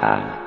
Bye.